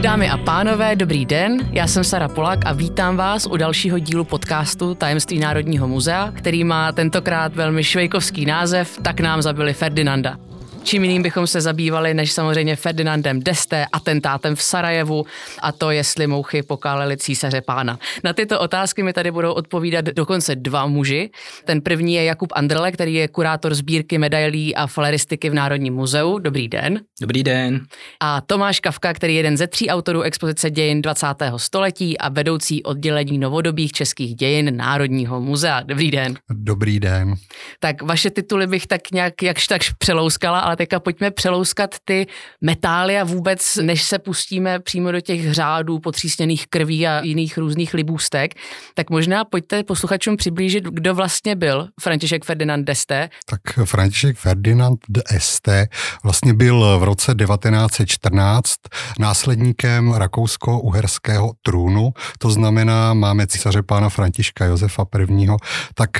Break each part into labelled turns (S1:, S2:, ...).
S1: Dámy a pánové, dobrý den, já jsem Sara Polák a vítám vás u dalšího dílu podcastu Tajemství Národního muzea, který má tentokrát velmi švejkovský název Tak nám zabili Ferdinanda. Čím jiným bychom se zabývali, než samozřejmě Ferdinandem Deste, atentátem v Sarajevu a to, jestli mouchy pokáleli císaře pána. Na tyto otázky mi tady budou odpovídat dokonce dva muži. Ten první je Jakub Andrle, který je kurátor sbírky medailí a faleristiky v Národním muzeu. Dobrý den.
S2: Dobrý den.
S1: A Tomáš Kavka, který je jeden ze tří autorů expozice dějin 20. století a vedoucí oddělení novodobých českých dějin Národního muzea. Dobrý den.
S3: Dobrý den.
S1: Tak vaše tituly bych tak nějak jakž takž přelouskala, ale teďka pojďme přelouskat ty metály a vůbec, než se pustíme přímo do těch řádů potřísněných krví a jiných různých libůstek, tak možná pojďte posluchačům přiblížit, kdo vlastně byl František Ferdinand d'Este.
S3: Tak František Ferdinand d'Este vlastně byl v roce 1914 následníkem rakousko-uherského trůnu, to znamená, máme císaře pána Františka Josefa I., tak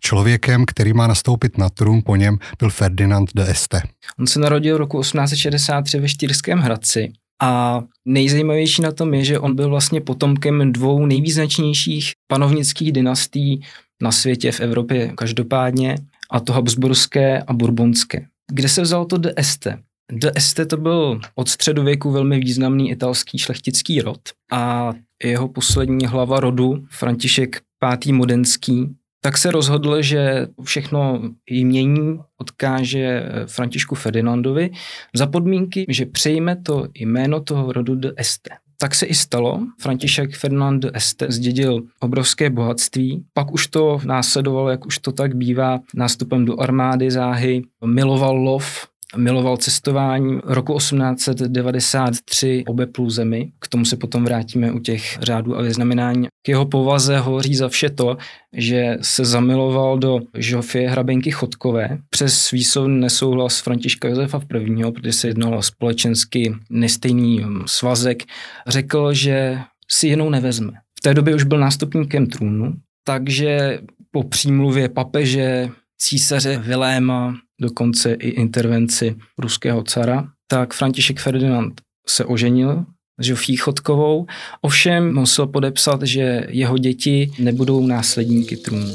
S3: člověkem, který má nastoupit na trůn po něm, byl Ferdinand d'Este.
S2: On se narodil v roku 1863 ve Štýrském Hradci a nejzajímavější na tom je, že on byl vlastně potomkem dvou nejvýznačnějších panovnických dynastí na světě, v Evropě každopádně, a to Habsburské a Bourbonské. Kde se vzal to de Este? De Este to byl od středověku velmi významný italský šlechtický rod a jeho poslední hlava rodu, František V. Modenský, tak se rozhodl, že všechno jmění odkáže Františku Ferdinandovi za podmínky, že přejme to jméno toho rodu de Este. Tak se i stalo. František Ferdinand Este zdědil obrovské bohatství. Pak už to následovalo, jak už to tak bývá, nástupem do armády záhy. Miloval lov, miloval cestování. Roku 1893 obeplul zemi, k tomu se potom vrátíme u těch řádů a vyznamenání. K jeho povaze hovoří za vše to, že se zamiloval do Žofie hrabenky Chodkové přes výslovný nesouhlas Františka Josefa I., protože se jednalo o společensky nestejný um, svazek, řekl, že si jinou nevezme. V té době už byl nástupníkem trůnu, takže po přímluvě papeže císaře Viléma, dokonce i intervenci ruského cara, tak František Ferdinand se oženil s Žofí Chodkovou, ovšem musel podepsat, že jeho děti nebudou následníky trůnu.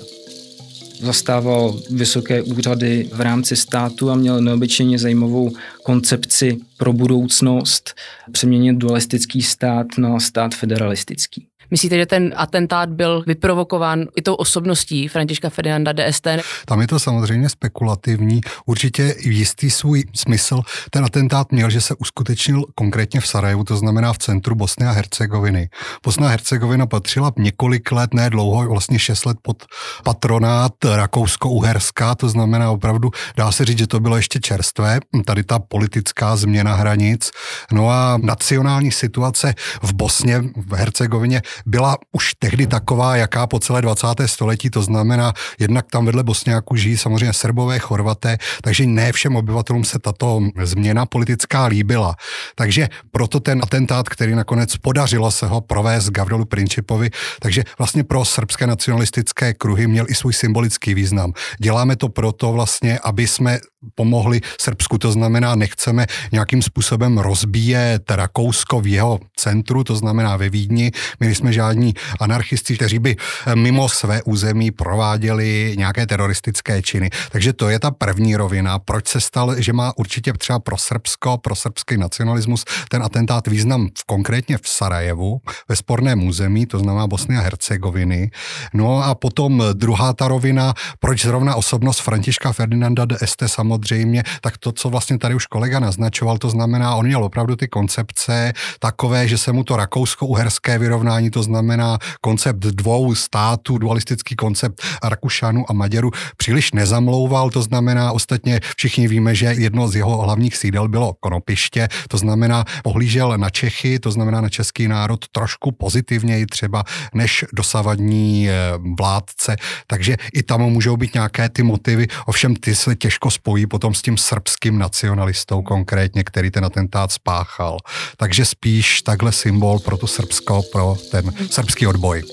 S2: Zastával vysoké úřady v rámci státu a měl neobyčejně zajímavou koncepci pro budoucnost přeměnit dualistický stát na stát federalistický.
S1: Myslíte, že ten atentát byl vyprovokován i tou osobností Františka Ferdinanda DST?
S3: Tam je to samozřejmě spekulativní. Určitě jistý svůj smysl. Ten atentát měl, že se uskutečnil konkrétně v Sarajevu, to znamená v centru Bosny a Hercegoviny. Bosna a Hercegovina patřila několik let, ne dlouho, vlastně šest let pod patronát Rakousko-Uherská, to znamená opravdu, dá se říct, že to bylo ještě čerstvé, tady ta politická změna hranic. No a nacionální situace v Bosně, v Hercegovině byla už tehdy taková, jaká po celé 20. století, to znamená, jednak tam vedle Bosňáků žijí samozřejmě Srbové, Chorvaté, takže ne všem obyvatelům se tato změna politická líbila. Takže proto ten atentát, který nakonec podařilo se ho provést Gavrilu Principovi, takže vlastně pro srbské nacionalistické kruhy měl i svůj symbolický význam. Děláme to proto vlastně, aby jsme pomohli Srbsku, to znamená, nechceme nějakým způsobem rozbíjet Rakousko v jeho centru, to znamená ve Vídni. My jsme žádní anarchisti, kteří by eh, mimo své území prováděli nějaké teroristické činy. Takže to je ta první rovina. Proč se stal, že má určitě třeba pro Srbsko, pro srbský nacionalismus ten atentát význam v, konkrétně v Sarajevu, ve sporném území, to znamená Bosny a Hercegoviny. No a potom druhá ta rovina, proč zrovna osobnost Františka Ferdinanda de Este samozřejmě, tak to, co vlastně tady už kolega naznačoval, to znamená, on měl opravdu ty koncepce takové, že se mu to rakousko-uherské vyrovnání, to znamená koncept dvou států, dualistický koncept Rakušanů a Maďarů, příliš nezamlouval, to znamená, ostatně všichni víme, že jedno z jeho hlavních sídel bylo Konopiště, to znamená, pohlížel na Čechy, to znamená na český národ trošku pozitivněji třeba než dosavadní eh, vládce, takže i tam můžou být nějaké ty motivy, ovšem ty se těžko spojí spojí potom s tím srbským nacionalistou konkrétně, který ten atentát spáchal. Takže spíš takhle symbol pro to Srbsko, pro ten srbský odboj.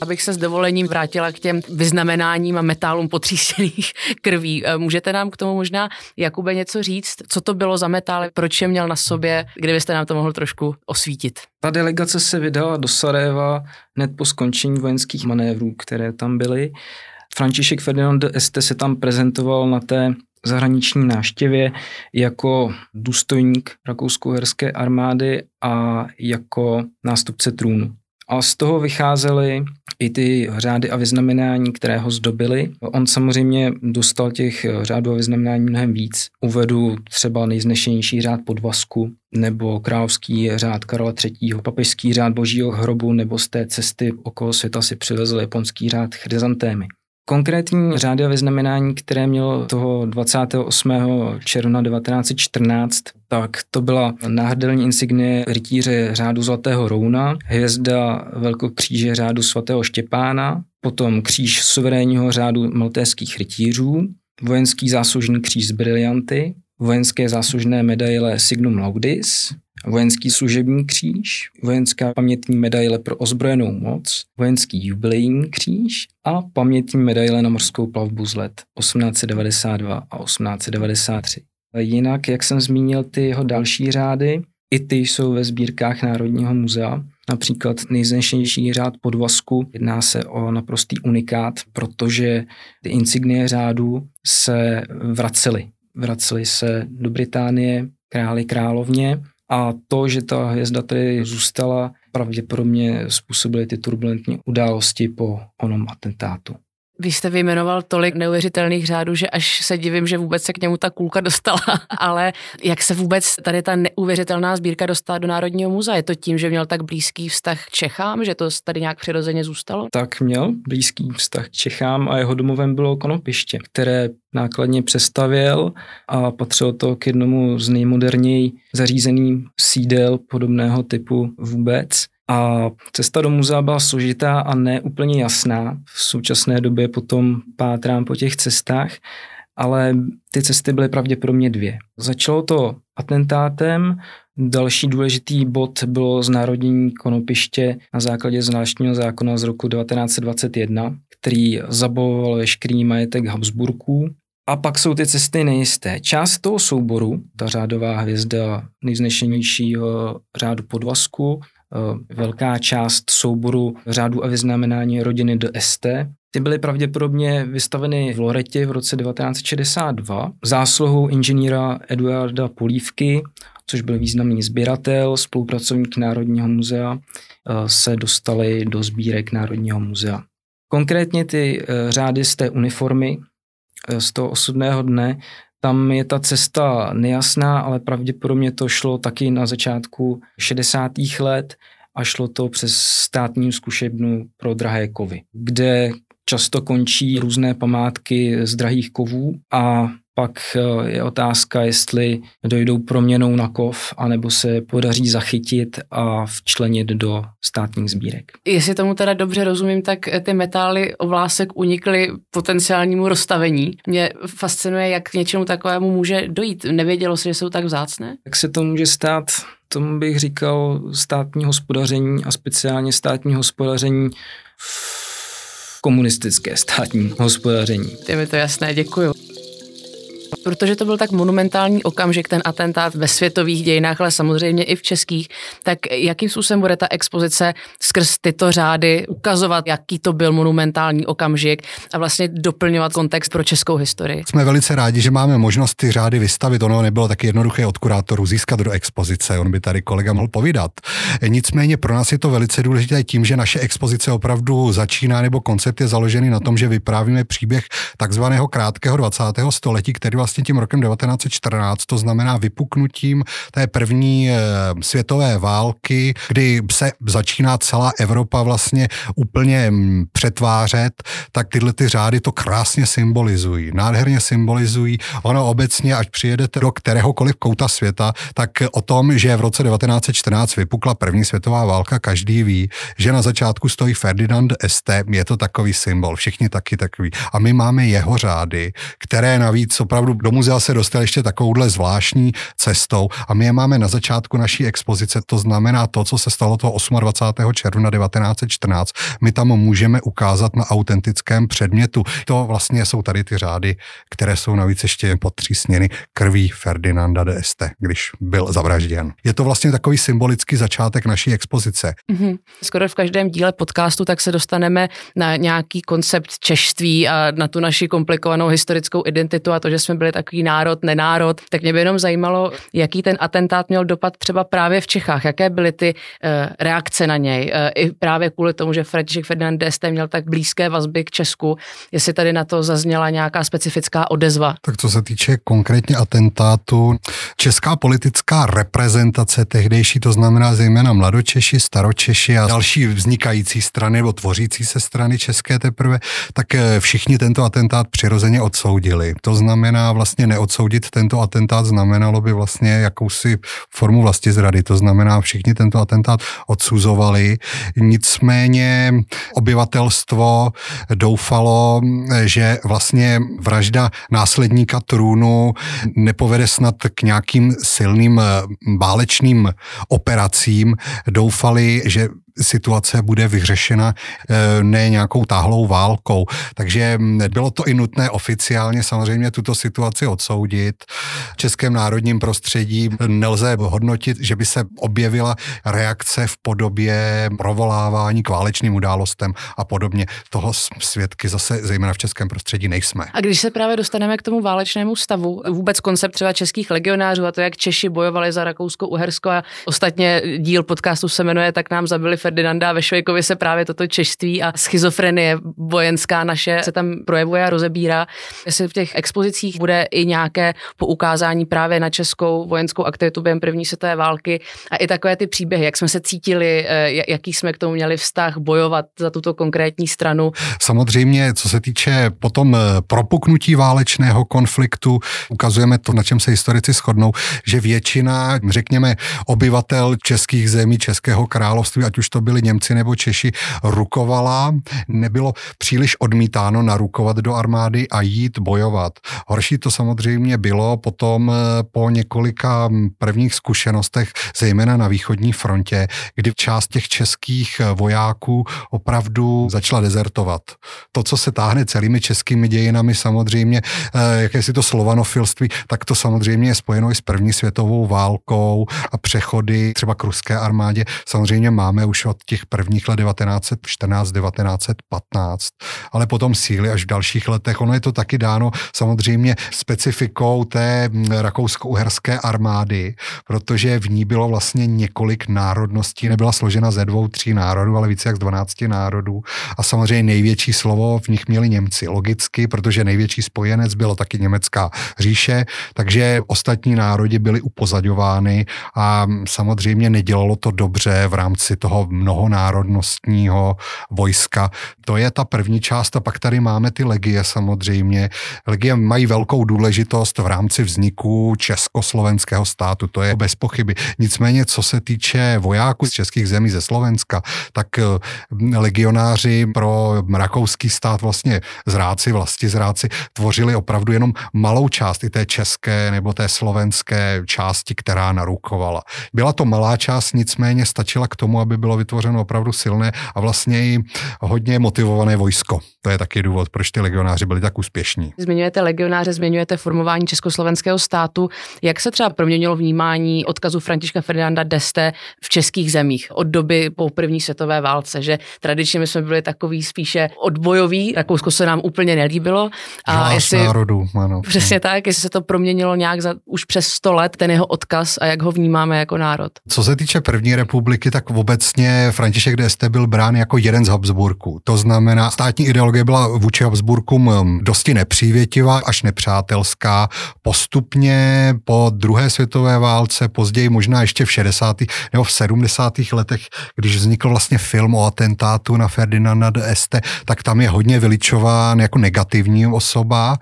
S1: Abych se s dovolením vrátila k těm vyznamenáním a metálům potřísených krví. Eh, můžete nám k tomu možná, Jakube, něco říct? Co to bylo za metály, proč je měl na sobě, kdybyste nám to mohl trošku osvítit?
S2: Ta delegace se vydala do Sarajeva hned po skončení vojenských manévrů, které tam byly. František Ferdinand de Este se tam prezentoval na té zahraniční náštěvě jako důstojník rakousko-herské armády a jako nástupce trůnu. A z toho vycházely i ty řády a vyznamenání, které ho zdobily. On samozřejmě dostal těch řádů a vyznamenání mnohem víc. Uvedu třeba nejznešenější řád podvazku, nebo královský řád Karla III., papežský řád božího hrobu, nebo z té cesty okolo světa si přivezl japonský řád chryzantémy. Konkrétní řády a vyznamenání, které mělo toho 28. června 1914, tak to byla náhrdelní insignie rytíře řádu Zlatého Rouna, hvězda Velkokříže řádu svatého Štěpána, potom kříž suverénního řádu maltéských rytířů, vojenský záslužný kříž z brilianty, vojenské záslužné medaile Signum Laudis, vojenský služební kříž, vojenská pamětní medaile pro ozbrojenou moc, vojenský jubilejní kříž a pamětní medaile na mořskou plavbu z let 1892 a 1893. Jinak, jak jsem zmínil, ty jeho další řády, i ty jsou ve sbírkách Národního muzea. Například nejznešenější řád podvazku jedná se o naprostý unikát, protože ty insignie řádu se vracely. Vracely se do Británie, králi královně a to, že ta hvězda tady zůstala, pravděpodobně způsobily ty turbulentní události po onom atentátu.
S1: Vy jste vyjmenoval tolik neuvěřitelných řádů, že až se divím, že vůbec se k němu ta kulka dostala. Ale jak se vůbec tady ta neuvěřitelná sbírka dostala do Národního muzea? Je to tím, že měl tak blízký vztah k Čechám, že to tady nějak přirozeně zůstalo?
S2: Tak měl blízký vztah k Čechám a jeho domovem bylo Konopiště, které nákladně přestavěl a patřilo to k jednomu z nejmoderněji zařízených sídel podobného typu vůbec. A cesta do muzea byla složitá a ne úplně jasná. V současné době potom pátrám po těch cestách, ale ty cesty byly pravděpodobně dvě. Začalo to atentátem, další důležitý bod bylo znárodnění konopiště na základě zvláštního zákona z roku 1921, který zabavoval veškerý majetek Habsburků. A pak jsou ty cesty nejisté. Část toho souboru, ta řádová hvězda nejvznešenějšího řádu podvazku, velká část souboru řádu a vyznamenání rodiny de Este. Ty byly pravděpodobně vystaveny v Loretě v roce 1962 zásluhou inženýra Eduarda Polívky, což byl významný sběratel, spolupracovník Národního muzea, eh, se dostali do sbírek Národního muzea. Konkrétně ty eh, řády z té uniformy z toho osudného dne tam je ta cesta nejasná, ale pravděpodobně to šlo taky na začátku 60. let a šlo to přes státní zkušebnu pro drahé kovy, kde často končí různé památky z drahých kovů a pak eh, je otázka, jestli dojdou proměnou na kov, anebo se podaří zachytit a včlenit do státních sbírek.
S1: Jestli tomu teda dobře rozumím, tak ty metály vlásek unikly potenciálnímu rozstavení. Mě fascinuje, jak k něčemu takovému může dojít. Nevědělo se, že jsou tak vzácné?
S2: Jak se to může stát? Tomu bych říkal státní hospodaření a speciálně státní hospodaření v komunistické státní hospodaření.
S1: Je mi to jasné, děkuju. Protože to byl tak monumentální okamžik, ten atentát ve světových dějinách, ale samozřejmě i v českých, tak jakým způsobem bude ta expozice skrz tyto řády ukazovat, jaký to byl monumentální okamžik a vlastně doplňovat kontext pro českou historii?
S3: Jsme velice rádi, že máme možnost ty řády vystavit. Ono nebylo tak jednoduché od kurátorů získat do expozice, on by tady kolega mohl povídat. Nicméně pro nás je to velice důležité tím, že naše expozice opravdu začíná nebo koncept je založený na tom, že vyprávíme příběh takzvaného krátkého 20. století, který vlastně tím rokem 1914, to znamená vypuknutím té první e, světové války, kdy se začíná celá Evropa vlastně úplně m, přetvářet, tak tyhle ty řády to krásně symbolizují, nádherně symbolizují. Ono obecně, ať přijedete do kteréhokoliv kouta světa, tak o tom, že v roce 1914 vypukla první světová válka, každý ví, že na začátku stojí Ferdinand Este, je to takový symbol, všichni taky takový. A my máme jeho řády, které navíc opravdu opravdu do muzea se dostal ještě takovouhle zvláštní cestou a my je máme na začátku naší expozice, to znamená to, co se stalo toho 28. června 1914. My tam můžeme ukázat na autentickém předmětu. To vlastně jsou tady ty řády, které jsou navíc ještě potřísněny krví Ferdinanda de Este, když byl zavražděn. Je to vlastně takový symbolický začátek naší expozice.
S1: Mm-hmm. Skoro v každém díle podcastu tak se dostaneme na nějaký koncept češtví a na tu naši komplikovanou historickou identitu a to, že jsme byli takový národ, nenárod. Tak mě by jenom zajímalo, jaký ten atentát měl dopad třeba právě v Čechách, jaké byly ty uh, reakce na něj, uh, i právě kvůli tomu, že Fredrik Ferdinand d'Este měl tak blízké vazby k Česku, jestli tady na to zazněla nějaká specifická odezva.
S3: Tak co se týče konkrétně atentátu, česká politická reprezentace tehdejší, to znamená zejména mladočeši, staročeši a další vznikající strany nebo tvořící se strany české teprve, tak eh, všichni tento atentát přirozeně odsoudili. To znamená vlastně neodsoudit tento atentát znamenalo by vlastně jakousi formu vlasti zrady. To znamená, všichni tento atentát odsuzovali. Nicméně obyvatelstvo doufalo, že vlastně vražda následníka trůnu nepovede snad k nějakým silným válečným operacím. Doufali, že situace bude vyřešena eh, ne nějakou táhlou válkou. Takže mm, bylo to i nutné oficiálně samozřejmě tuto situaci odsoudit. V českém národním prostředí nelze hodnotit, že by se objevila reakce v podobě provolávání k válečným událostem a podobně. Toho svědky zase zejména v českém prostředí nejsme.
S1: A když se právě dostaneme k tomu válečnému stavu, vůbec koncept třeba českých legionářů a to, jak Češi bojovali za Rakousko-Uhersko a ostatně díl podcastu se jmenuje Tak nám zabili Ferdinanda ve Švejkovi se právě toto češství a schizofrenie vojenská naše se tam projevuje a rozebírá. Jestli v těch expozicích bude i nějaké poukázání právě na českou vojenskou aktivitu během první světové války a i takové ty příběhy, jak jsme se cítili, eh, jaký jsme k tomu měli vztah, bojovat za tuto konkrétní stranu.
S3: Samozřejmě, co se týče potom eh, propuknutí válečného konfliktu, ukazujeme to, na čem se historici shodnou, že většina, řekněme, obyvatel českých zemí, Českého království, ať už to byli Němci nebo Češi, rukovala, nebylo příliš odmítáno narukovat do armády a jít bojovat. Horší to samozřejmě bylo potom eh, po několika hm, prvních zkušenostech, zejména na východní frontě, kdy část těch českých eh, vojáků opravdu začala dezertovat. To, co se táhne celými českými dějinami, samozřejmě, eh, jaké si to slovanofilství, tak to samozřejmě je spojeno i s první světovou válkou a přechody třeba k ruské armádě. Samozřejmě máme už od těch prvních let 1914, 1915, ale potom síly až v dalších letech. Ono je to taky dáno samozřejmě specifikou té hm, rakousko-uherské armády, protože v ní bylo vlastně několik národností, nebyla složena ze dvou, tří národů, ale více jak z 12 národů. A samozřejmě největší slovo v nich měli Němci, logicky, protože největší spojenec byla taky německá říše, takže ostatní národy byly upozaďovány a samozřejmě nedělalo to dobře v rámci toho mnohonárodnostního vojska. To je ta první část a pak tady máme ty legie samozřejmě. Legie mají velkou důležitost v rámci vzniku československého státu, to je bez pochyby. Nicméně, co se týče vojáků z českých zemí ze Slovenska, tak eh, legionáři pro rakouský stát vlastně zráci, vlasti zráci, tvořili opravdu jenom malou část i té české nebo té slovenské části, která narukovala. Byla to malá část, nicméně stačila k tomu, aby bylo vytvořeno opravdu silné a vlastně i hodně motivované vojsko. To je taky důvod, proč ty legionáři byli tak úspěšní.
S1: Zmiňujete legionáře, zmiňujete formování československého státu. Jak se třeba proměnilo vnímání odkazu Františka Ferdinanda Deste v českých zemích od doby po první světové válce, že tradičně my jsme byli takový spíše odbojový, Rakousko se nám úplně nelíbilo.
S3: A jestli, národů, ano.
S1: Přesně tak, jestli se to proměnilo nějak za už přes 100 let, ten jeho odkaz a jak ho vnímáme jako národ.
S3: Co se týče první republiky, tak obecně František d'Este byl brán jako jeden z Habsburků. To znamená, státní ideologie byla vůči Habsburkům um, dosti nepřívětivá, až nepřátelská. Postupně po druhé světové válce, později možná ještě v 60. nebo v 70. letech, když vznikl vlastně film o atentátu na Ferdinanda d'Este, tak tam je hodně vyličován jako negativní osoba.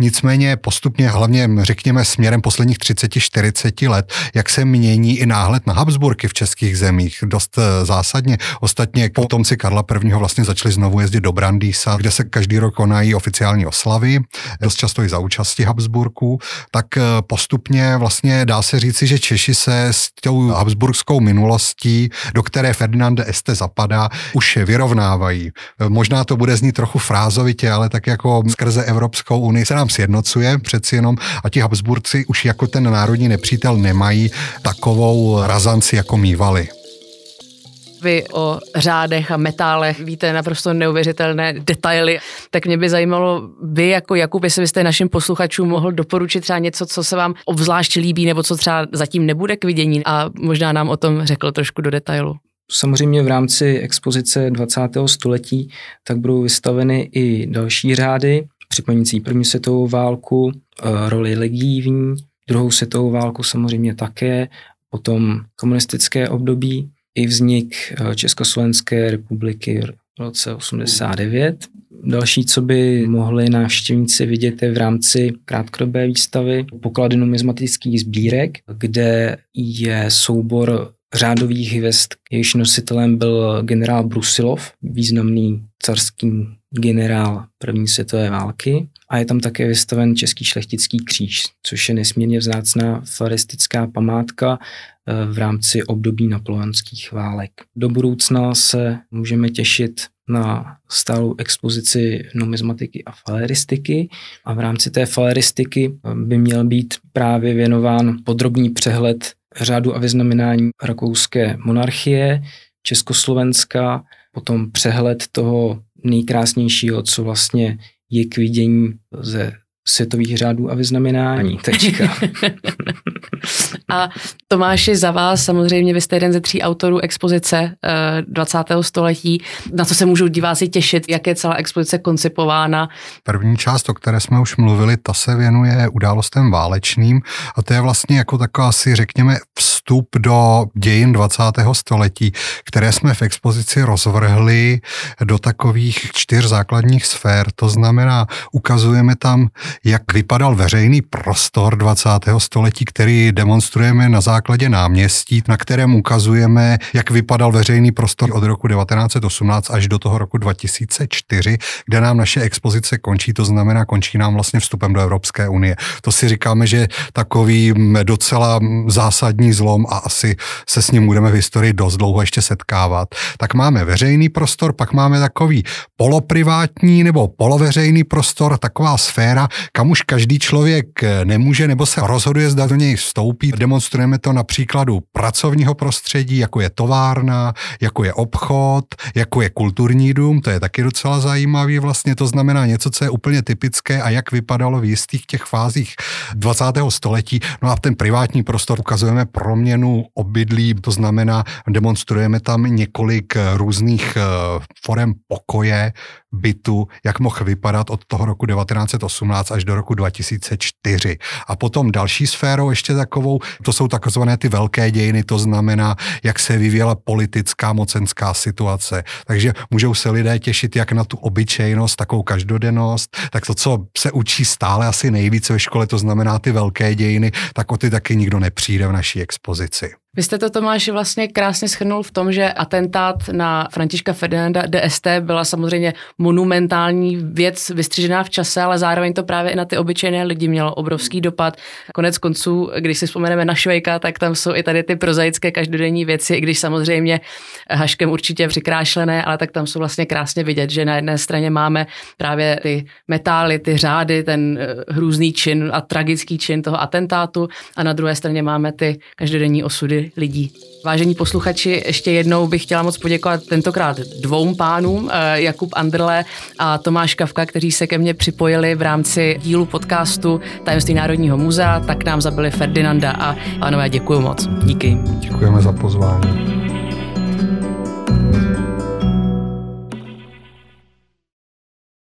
S3: Nicméně postupně, hlavně řekněme směrem posledních 30-40 let, jak se mění i náhled na Habsburky v českých zemích. Dost eh, zásadně. Ostatně potomci Karla I. vlastně začali znovu jezdit do Brandýsa, kde se každý rok konají oficiální oslavy, dost často i za účasti Habsburků, tak postupně vlastně dá se říci, že Češi se s tou habsburgskou minulostí, do které Ferdinand Este zapadá, už vyrovnávají. Možná to bude znít trochu frázovitě, ale tak jako skrze Evropskou unii se nám sjednocuje přeci jenom a ti Habsburci už jako ten národní nepřítel nemají takovou razanci, jako mývali.
S1: Vy o řádech a metálech víte naprosto neuvěřitelné detaily, tak mě by zajímalo, vy jako Jakub, jestli byste našim posluchačům mohl doporučit třeba něco, co se vám obzvlášť líbí, nebo co třeba zatím nebude k vidění a možná nám o tom řekl trošku do detailu.
S2: Samozřejmě v rámci expozice 20. století tak budou vystaveny i další řády, připomenící první světovou válku, eh, roli legívní, druhou světovou válku samozřejmě také, potom komunistické období i vznik eh, Československé republiky v roce 89. Další, co by mohli návštěvníci vidět, je v rámci krátkodobé výstavy poklady numizmatických sbírek, kde je soubor řádových hvězd, jejíž nositelem byl generál Brusilov, významný carský generál první světové války. A je tam také vystaven Český šlechtický kříž, což je nesmírně vzácná floristická památka eh, v rámci období napoleonských válek. Do budoucna se můžeme těšit na stálou expozici numizmatiky a faleristiky a v rámci té faleristiky eh, by měl být právě věnován podrobný přehled řádu a vyznamenání rakouské monarchie, Československa, potom přehled toho nejkrásnějšího, co vlastně je k vidění ze světových řádů a vyznamenání. Tečka.
S1: a Tomáši, za vás samozřejmě vy jste jeden ze tří autorů expozice 20. Eh, století. Na co se můžou diváci těšit? Jak je celá expozice koncipována?
S3: První část, o které jsme už mluvili, ta se věnuje událostem válečným a to je vlastně jako taková si řekněme vstup do dějin 20. století, které jsme v expozici rozvrhli do takových čtyř základních sfér. To znamená, ukazujeme tam, jak vypadal veřejný prostor 20. století, který demonstrujeme na základě náměstí, na kterém ukazujeme, jak vypadal veřejný prostor od roku 1918 až do toho roku 2004, kde nám naše expozice končí, to znamená, končí nám vlastně vstupem do Evropské unie. To si říkáme, že takový docela zásadní zlom a asi se s ním budeme v historii dost dlouho ještě setkávat. Tak máme veřejný prostor, pak máme takový poloprivátní nebo poloveřejný prostor, taková sféra, kam už každý člověk nemůže nebo se rozhoduje, zda do něj vstoupí. Demonstrujeme to na příkladu pracovního prostředí, jako je továrna, jako je obchod, jako je kulturní dům, to je taky docela zajímavý vlastně, to znamená něco, co je úplně typické a jak vypadalo v jistých těch fázích 20. století. No a ten privátní prostor ukazujeme proměnu obydlí, to znamená, demonstrujeme tam několik eh, různých eh, forem pokoje, bytu, jak mohl vypadat od toho roku 1918 až do roku 2004. A potom další sférou ještě takovou, to jsou takzvané ty velké dějiny, to znamená, jak se vyvíjela politická mocenská situace. Takže můžou se lidé těšit jak na tu obyčejnost, takovou každodennost, tak to, co se učí stále asi nejvíce ve škole, to znamená ty velké dějiny, tak o ty taky nikdo nepřijde v naší expozici. dispozícii.
S1: Vy jste to, Tomáši, vlastně krásně schrnul v tom, že atentát na Františka Ferdinanda DST byla samozřejmě monumentální věc vystřižená v čase, ale zároveň to právě i na ty obyčejné lidi mělo obrovský dopad. Konec konců, když si vzpomeneme na Švejka, tak tam jsou i tady ty prozaické každodenní věci, i když samozřejmě haškem určitě přikrášlené, ale tak tam jsou vlastně krásně vidět, že na jedné straně máme právě ty metály, ty řády, ten eh, hrůzný čin a tragický čin toho atentátu a na druhé straně máme ty každodenní osudy lidí. Vážení posluchači, ještě jednou bych chtěla moc poděkovat tentokrát dvou pánům, eh, Jakub Andrle a Tomáš Kavka, kteří se ke mně připojili v rámci dílu podcastu Tajemství Národního muzea, tak nám zabili Ferdinanda a pánové děkuji moc. Díky.
S3: Děkujeme za pozvání.